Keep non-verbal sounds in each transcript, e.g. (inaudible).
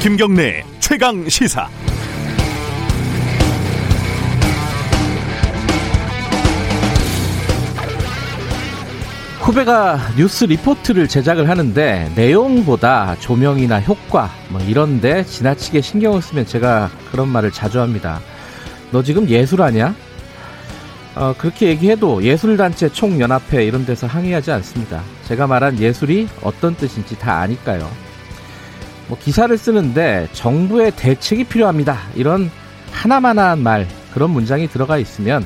김경래 최강 시사. 후배가 뉴스 리포트를 제작을 하는데 내용보다 조명이나 효과 뭐 이런데 지나치게 신경을 쓰면 제가 그런 말을 자주 합니다. 너 지금 예술하냐? 어, 그렇게 얘기해도 예술단체 총연합회 이런 데서 항의하지 않습니다. 제가 말한 예술이 어떤 뜻인지 다 아니까요. 뭐 기사를 쓰는데 정부의 대책이 필요합니다. 이런 하나만한 말 그런 문장이 들어가 있으면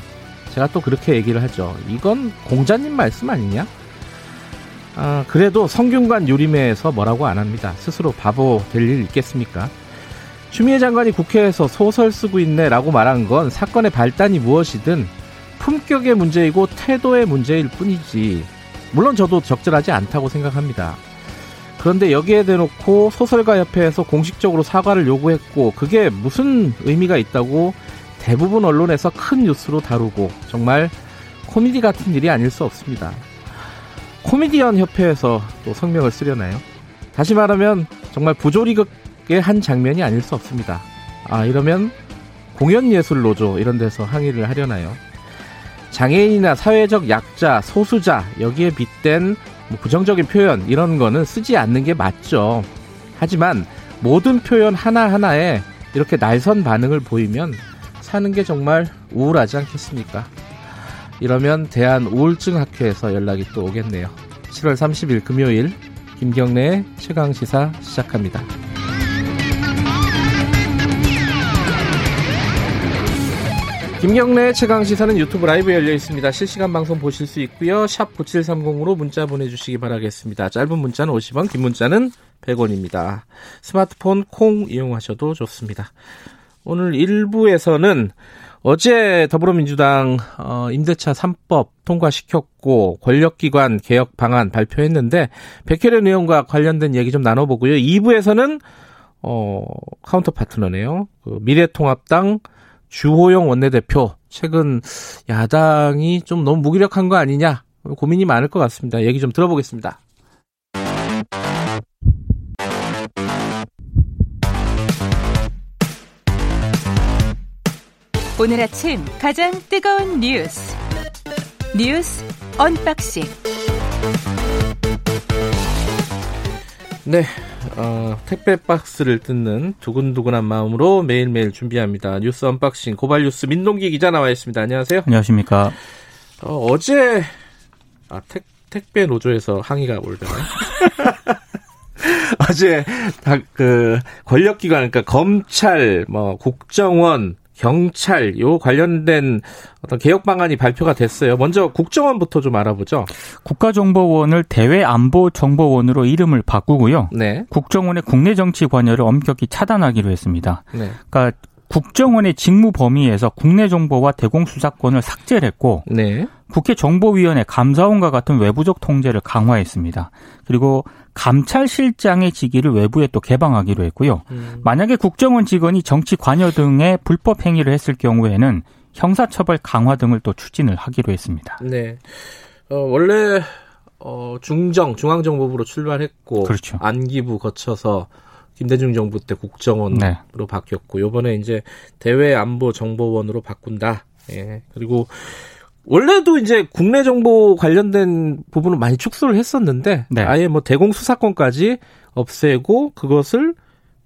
제가 또 그렇게 얘기를 하죠. 이건 공자님 말씀 아니냐? 아, 그래도 성균관 유림회에서 뭐라고 안 합니다. 스스로 바보 될 일 있겠습니까? 추미애 장관이 국회에서 소설 쓰고 있네라고 말한 건 사건의 발단이 무엇이든 품격의 문제이고 태도의 문제일 뿐이지. 물론 저도 적절하지 않다고 생각합니다. 그런데 여기에 대놓고 소설가 협회에서 공식적으로 사과를 요구했고 그게 무슨 의미가 있다고 대부분 언론에서 큰 뉴스로 다루고 정말 코미디 같은 일이 아닐 수 없습니다. 코미디언 협회에서 또 성명을 쓰려나요? 다시 말하면 정말 부조리극의 한 장면이 아닐 수 없습니다. 아 이러면 공연예술노조 이런 데서 항의를 하려나요? 장애인이나 사회적 약자, 소수자 여기에 빗댄 뭐 부정적인 표현 이런 거는 쓰지 않는 게 맞죠. 하지만 모든 표현 하나하나에 이렇게 날선 반응을 보이면 사는 게 정말 우울하지 않겠습니까? 이러면 대한 우울증 학회에서 연락이 또 오겠네요. 7월 30일 금요일 김경래의 최강 시사 시작합니다. 김경래 최강 시사는 유튜브 라이브 열려 있습니다. 실시간 방송 보실 수 있고요. 샵 9730으로 문자 보내주시기 바라겠습니다. 짧은 문자는 50원, 긴 문자는 100원입니다. 스마트폰 콩 이용하셔도 좋습니다. 오늘 1부에서는 어제 더불어민주당 어, 임대차 3법 통과시켰고 권력기관 개혁 방안 발표했는데 백혜련 의원과 관련된 얘기 좀 나눠보고요. 2부에서는 어, 카운터 파트너네요. 그 미래통합당 주호영 원내대표 최근 야당이 좀 너무 무기력한 거 아니냐 고민이 많을 것 같습니다. 얘기 좀 들어보겠습니다. 오늘 아침 가장 뜨거운 뉴스 뉴스 언박싱 네, 어, 택배 박스를 뜯는 두근두근한 마음으로 매일매일 준비합니다. 뉴스 언박싱 고발뉴스 민동기 기자 나와 있습니다. 안녕하세요. 안녕하십니까. 어, 어제 아, 택, 택배 노조에서 항의가 오더라고요. (laughs) 어제 그 권력기관 그러니까 검찰, 뭐 국정원, 경찰 요 관련된 어떤 개혁 방안이 발표가 됐어요. 먼저 국정원부터 좀 알아보죠. 국가정보원을 대외안보정보원으로 이름을 바꾸고요. 네. 국정원의 국내 정치 관여를 엄격히 차단하기로 했습니다. 네. 그러니까 국정원의 직무 범위에서 국내 정보와 대공 수사권을 삭제를 했고 네. 국회 정보위원회 감사원과 같은 외부적 통제를 강화했습니다. 그리고 감찰실장의 직위를 외부에 또 개방하기로 했고요. 음. 만약에 국정원 직원이 정치 관여 등의 불법 행위를 했을 경우에는 형사처벌 강화 등을 또 추진을 하기로 했습니다. 네. 어, 원래 어, 중정 중앙정보부로 출발했고 그렇죠. 안기부 거쳐서 김대중 정부 때 국정원으로 네. 바뀌었고 요번에 이제 대외안보정보원으로 바꾼다. 예. 그리고 원래도 이제 국내 정보 관련된 부분을 많이 축소를 했었는데 네. 아예 뭐 대공 수사권까지 없애고 그것을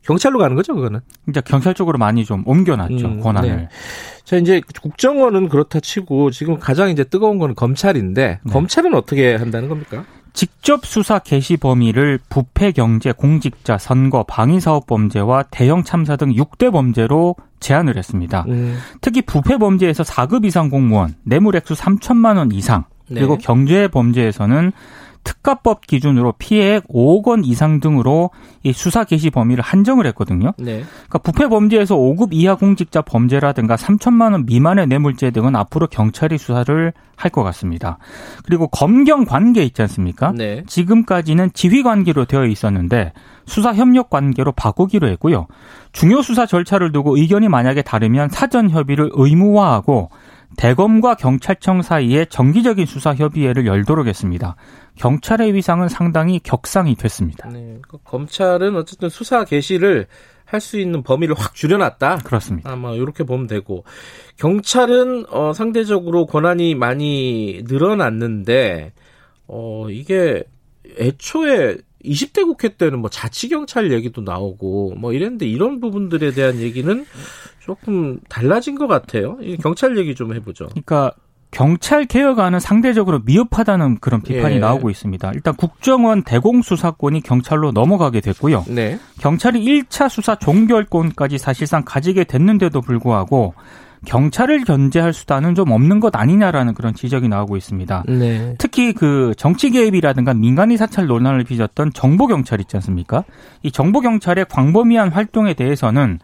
경찰로 가는 거죠, 그거는. 이제 경찰 쪽으로 많이 좀 옮겨놨죠 음, 권한을. 네. 자, 이제 국정원은 그렇다 치고 지금 가장 이제 뜨거운 거는 검찰인데 네. 검찰은 어떻게 한다는 겁니까? 직접 수사 개시 범위를 부패 경제, 공직자, 선거, 방위 사업 범죄와 대형 참사 등 6대 범죄로 제한을 했습니다. 음, 특히 부패 범죄에서 4급 이상 공무원, 뇌물 액수 3천만 원 이상, 그리고 네. 경제 범죄에서는 특가법 기준으로 피해액 5억 원 이상 등으로 이 수사 개시 범위를 한정을 했거든요. 네. 그러니까 부패 범죄에서 5급 이하 공직자 범죄라든가 3천만 원 미만의 뇌물죄 등은 앞으로 경찰이 수사를 할 것 같습니다. 그리고 검경 관계 있지 않습니까? 네. 지금까지는 지휘 관계로 되어 있었는데 수사 협력 관계로 바꾸기로 했고요. 중요 수사 절차를 두고 의견이 만약에 다르면 사전 협의를 의무화하고 대검과 경찰청 사이에 정기적인 수사 협의회를 열도록 했습니다. 경찰의 위상은 상당히 격상이 됐습니다. 네, 그 검찰은 어쨌든 수사 개시를 할 수 있는 범위를 확 줄여놨다. 그렇습니다. 아마 이렇게 보면 되고 경찰은 어, 상대적으로 권한이 많이 늘어났는데 어, 이게 애초에 20대 국회 때는 뭐 자치경찰 얘기도 나오고 뭐 이랬는데 이런 부분들에 대한 얘기는 조금 달라진 것 같아요. 이 경찰 얘기 좀 해보죠. 그러니까 경찰 개혁안은 상대적으로 미흡하다는 그런 비판이 예. 나오고 있습니다. 일단 국정원 대공수사권이 경찰로 넘어가게 됐고요. 네. 경찰이 1차 수사 종결권까지 사실상 가지게 됐는데도 불구하고 경찰을 견제할 수단은 좀 없는 것 아니냐라는 그런 지적이 나오고 있습니다. 네. 특히 그 정치 개입이라든가 민간인 사찰 논란을 빚었던 정보 경찰 있지 않습니까? 이 정보 경찰의 광범위한 활동에 대해서는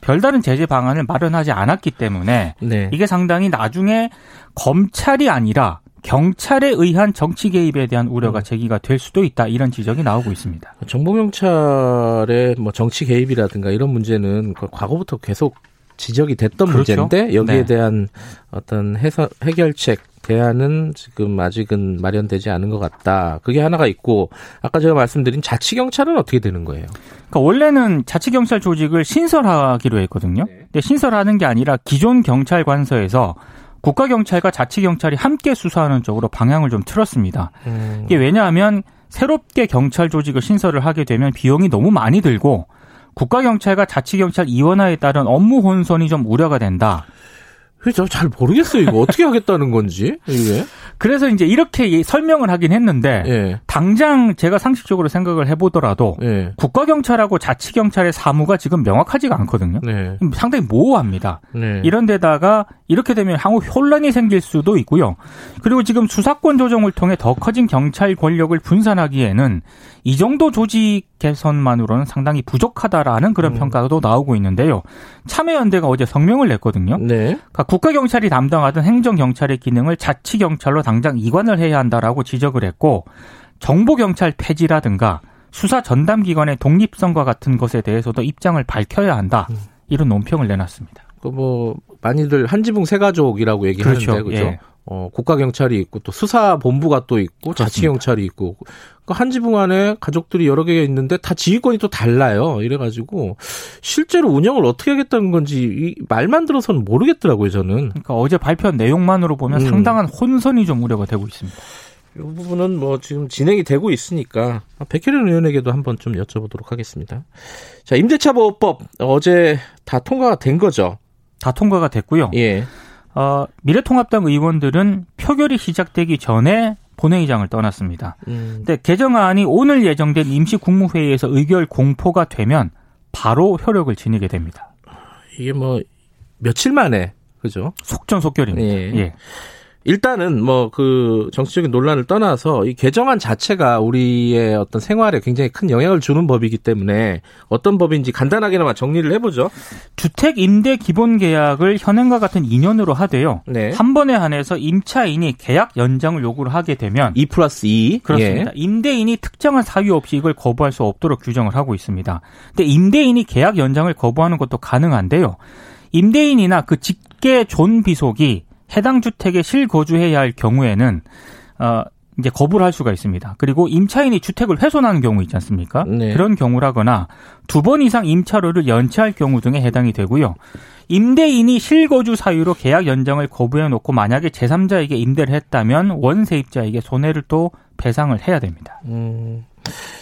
별다른 제재 방안을 마련하지 않았기 때문에 네. 이게 상당히 나중에 검찰이 아니라 경찰에 의한 정치 개입에 대한 우려가 제기가 될 수도 있다 이런 지적이 나오고 있습니다. 정보경찰의 뭐 정치 개입이라든가 이런 문제는 그 과거부터 계속 지적이 됐던 그렇죠. 문제인데 여기에 네. 대한 어떤 해서, 해결책 대안은 지금 아직은 마련되지 않은 것 같다. 그게 하나가 있고 아까 제가 말씀드린 자치 경찰은 어떻게 되는 거예요? 그러니까 원래는 자치 경찰 조직을 신설하기로 했거든요. 근데 신설하는 게 아니라 기존 경찰 관서에서 국가 경찰과 자치 경찰이 함께 수사하는 쪽으로 방향을 좀 틀었습니다. 음, 이게 왜냐하면 새롭게 경찰 조직을 신설을 하게 되면 비용이 너무 많이 들고 국가경찰과 자치경찰 이원화에 따른 업무 혼선이 좀 우려가 된다. 저잘 모르겠어요. 이거 어떻게 하겠다는 건지 이게. 그래서 이제 이렇게 예- 설명을 하긴 했는데 예. 당장 제가 상식적으로 생각을 해보더라도 예. 국가 경찰하고 자치 경찰의 사무가 지금 명확하지가 않거든요. 네. 상당히 모호합니다. 네. 이런 데다가 이렇게 되면 향후 혼란이 생길 수도 있고요. 그리고 지금 수사권 조정을 통해 더 커진 경찰 권력을 분산하기에는 이 정도 조직 개선만으로는 상당히 부족하다라는 그런 음. 평가도 나오고 있는데요. 참여연대가 어제 성명을 냈거든요. 네. 그러니까 국가 경찰이 담당하던 행정 경찰의 기능을 자치 경찰로 당장 이관을 해야 한다라고 지적을 했고 정보경찰 폐지라든가 수사 전담 기관의 독립성과 같은 것에 대해서도 입장을 밝혀야 한다. 음. 이런 논평을 내놨습니다. 그뭐 많이들 한지붕 세 가족이라고 얘기하는데 그렇죠. 그죠? 예. 어, 국가 경찰이 있고 또 수사 본부가 또 있고 자치 경찰이 있고 그 한 지붕 안에 가족들이 여러 개가 있는데 다 지휘권이 또 달라요. 이래가지고 실제로 운영을 어떻게 하겠다는 건지 이 말만 들어서는 모르겠더라고요. 저는 그러니까 어제 발표한 내용만으로 보면 음. 상당한 혼선이 좀 우려가 되고 있습니다. 이 부분은 뭐 지금 진행이 되고 있으니까 백혜련 의원에게도 한번 좀 여쭤보도록 하겠습니다. 자 임대차 보호법 어제 다 통과가 된 거죠. 다 통과가 됐고요. 예. 어, 미래통합당 의원들은 표결이 시작되기 전에 본회의장을 떠났습니다. 음, 근데 개정안이 오늘 예정된 임시 국무회의에서 의결 공포가 되면 바로 효력을 지니게 됩니다. 이게 뭐 며칠 만에 그죠? 속전속결입니다. 예. 예. 일단은 뭐 그 정치적인 논란을 떠나서 이 개정안 자체가 우리의 어떤 생활에 굉장히 큰 영향을 주는 법이기 때문에 어떤 법인지 간단하게나마 정리를 해보죠. 주택 임대 기본 계약을 현행과 같은 2년으로 하되요. 네. 한 번에 한해서 임차인이 계약 연장을 요구를 하게 되면 2 플러스 2. 그렇습니다. 임대인이 특정한 사유 없이 이걸 거부할 수 없도록 규정을 하고 있습니다. 근데 임대인이 계약 연장을 거부하는 것도 가능한데요. 임대인이나 그 직계 존 비속이 해당 주택에 실거주해야 할 경우에는 어 이제 거부를 할 수가 있습니다. 그리고 임차인이 주택을 훼손하는 경우 있지 않습니까? 네. 그런 경우라거나 두 번 이상 임차료를 연체할 경우 등에 해당이 되고요. 임대인이 실거주 사유로 계약 연장을 거부해 놓고 만약에 제3자에게 임대를 했다면 원세입자에게 손해를 또 배상을 해야 됩니다. 음,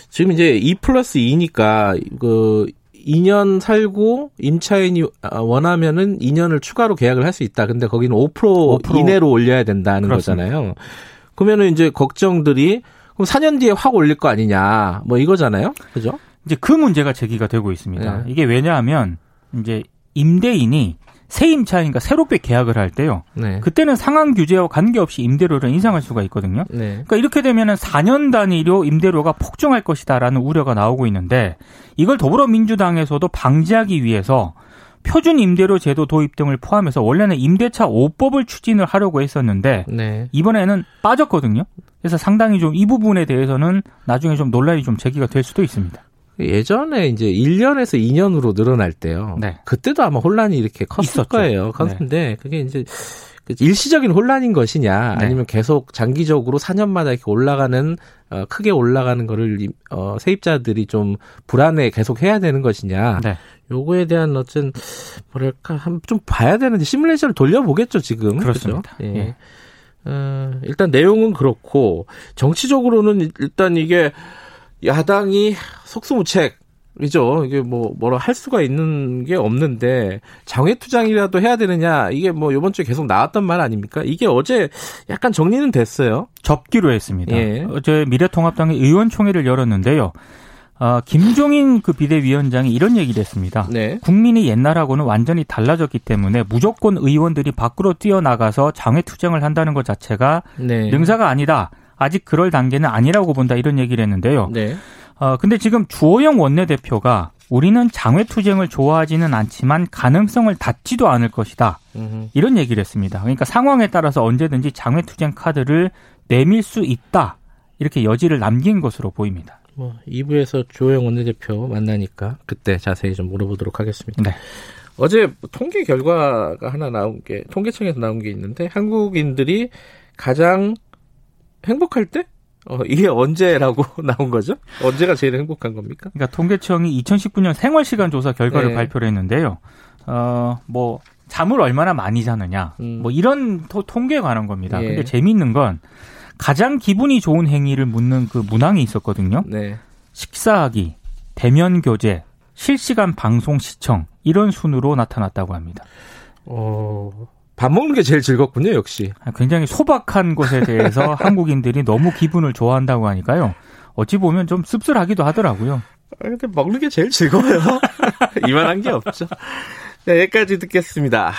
지금 이제 2 플러스 2니까 그 2년 살고 임차인이 아, 원하면은 2년을 추가로 계약을 할 수 있다. 근데 거기는 5%, 5% 이내로 올려야 된다는 그렇습니다. 거잖아요. 그러면은 이제 걱정들이 그럼 4년 뒤에 확 올릴 거 아니냐. 뭐 이거잖아요. 그죠? 이제 그 문제가 제기가 되고 있습니다. 네. 이게 왜냐하면 이제 임대인이 새 임차인과 새롭게 계약을 할 때요. 네. 그때는 상한 규제와 관계없이 임대료를 인상할 수가 있거든요. 네. 그러니까 이렇게 되면은 4년 단위로 임대료가 폭증할 것이다라는 우려가 나오고 있는데 이걸 더불어민주당에서도 방지하기 위해서 표준 임대료 제도 도입 등을 포함해서 원래는 임대차 5법을 추진을 하려고 했었는데 네. 이번에는 빠졌거든요. 그래서 상당히 좀 이 부분에 대해서는 나중에 좀 논란이 좀 제기가 될 수도 있습니다. 예전에 이제 1년에서 2년으로 늘어날 때요. 네. 그때도 아마 혼란이 이렇게 컸을 있었죠. 거예요. 컸는데 그게 이제 일시적인 혼란인 것이냐 네. 아니면 계속 장기적으로 4년마다 이렇게 올라가는 어, 크게 올라가는 거를 이- 어, 세입자들이 좀 불안해 계속 해야 되는 것이냐 네. 요거에 대한 어떤 뭐랄까 한 좀 봐야 되는데 시뮬레이션을 돌려보겠죠 지금 그렇습니다. 그죠? 예. 예. 어, 일단 내용은 그렇고 정치적으로는 일단 이게 야당이 속수무책 이죠. 이게 뭐 뭐라 할 수가 있는 게 없는데 장외 투쟁이라도 해야 되느냐 이게 뭐 이번 주에 계속 나왔던 말 아닙니까? 이게 어제 약간 정리는 됐어요. 접기로 했습니다. 예. 어제 미래통합당의 의원총회를 열었는데요. 어, 김종인 그 비대위원장이 이런 얘기를 했습니다. 네. 국민이 옛날하고는 완전히 달라졌기 때문에 무조건 의원들이 밖으로 뛰어나가서 장외 투쟁을 한다는 것 자체가 네. 능사가 아니다. 아직 그럴 단계는 아니라고 본다 이런 얘기를 했는데요. 네. 어, 근데 지금 주호영 원내대표가 우리는 장외 투쟁을 좋아하지는 않지만 가능성을 닫지도 않을 것이다. 음, 이런 얘기를 했습니다. 그러니까 상황에 따라서 언제든지 장외 투쟁 카드를 내밀 수 있다. 이렇게 여지를 남긴 것으로 보입니다. 뭐 2부에서 조영 원내대표 만나니까 그때 자세히 좀 물어보도록 하겠습니다. 네. 어제 통계 결과가 하나 나온 게 통계청에서 나온 게 있는데 한국인들이 가장 행복할 때 어, 이게 언제라고 (laughs) 나온 거죠? 언제가 제일 행복한 겁니까? 그러니까 통계청이 2019년 생활시간 조사 결과를 네. 발표를 했는데요. 어, 뭐 잠을 얼마나 많이 자느냐. 음. 뭐 이런 토- 통계에 관한 겁니다. 예. 근데 재미있는 건 가장 기분이 좋은 행위를 묻는 그 문항이 있었거든요. 네. 식사하기, 대면 교제, 실시간 방송 시청 이런 순으로 나타났다고 합니다. 어, 밥 먹는 게 제일 즐겁군요, 역시. 굉장히 소박한 것에 대해서 (laughs) 한국인들이 너무 기분을 좋아한다고 하니까요. 어찌 보면 좀 씁쓸하기도 하더라고요. 아, 근데 먹는 게 제일 즐거워요. (laughs) 이만한 게 없죠. 네, 여기까지 듣겠습니다.